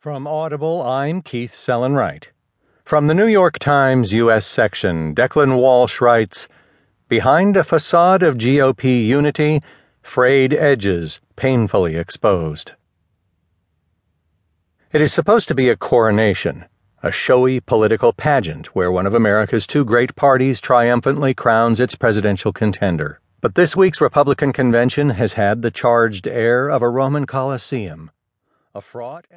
From Audible, I'm Keith Sellon-Wright. From the New York Times U.S. section, Declan Walsh writes Behind a facade of GOP unity, frayed edges painfully exposed. It is supposed to be a coronation, a showy political pageant where one of America's two great parties triumphantly crowns its presidential contender. But this week's Republican convention has had the charged air of a Roman Colosseum. A fraught